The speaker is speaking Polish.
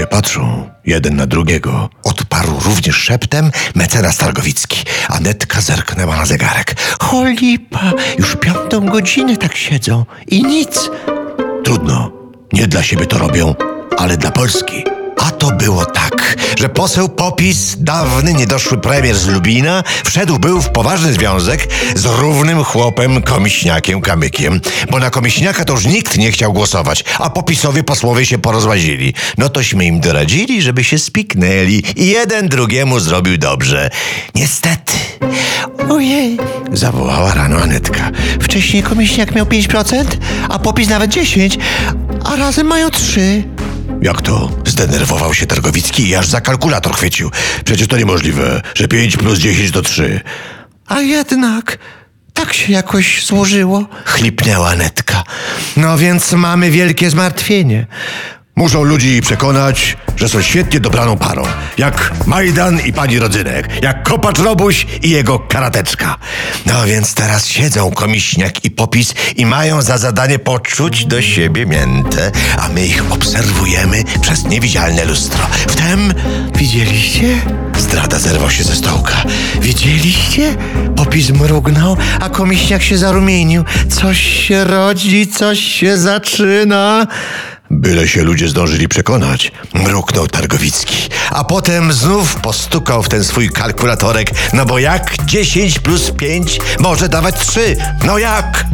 się patrzą jeden na drugiego. Odparł również szeptem mecenas Targowicki. Anetka zerknęła na zegarek. Cholipa, już piątą godzinę tak siedzą i nic. Trudno, nie dla siebie to robią, ale dla Polski. A to było tak, że poseł Popis, dawny niedoszły premier z Lubina, wszedł był w poważny związek z równym chłopem Komiśniakiem Kamykiem, bo na Komiśniaka to już nikt nie chciał głosować, a Popisowi posłowie się porozłazili. No tośmy im doradzili, żeby się spiknęli i jeden drugiemu zrobił dobrze. Niestety. Ojej, zawołała rano Anetka. Wcześniej Komiśniak miał 5%, a Popis nawet 10%, a razem mają 3%. Jak to? Zdenerwował się Targowicki i aż za kalkulator chwycił. Przecież to niemożliwe, że 5 plus 10 to 3. A jednak tak się jakoś złożyło, chlipnęła Netka. No więc mamy wielkie zmartwienie. Muszą ludzi przekonać, że są świetnie dobraną parą. Jak Majdan i pani Rodzynek, jak Kopacz Robuś i jego karateczka. No więc teraz siedzą Komiśniak i Popis i mają za zadanie poczuć do siebie miętę, a my ich obserwujemy przez niewidzialne lustro. Wtem widzieliście? Zdrada zerwał się ze stołka. Widzieliście? Popis mrugnął, a Komiśniak się zarumienił. Coś się rodzi, coś się zaczyna. Byle się ludzie zdążyli przekonać, mruknął Targowicki. A potem znów postukał w ten swój kalkulatorek, no bo jak 10 plus 5 może dawać 3? No jak?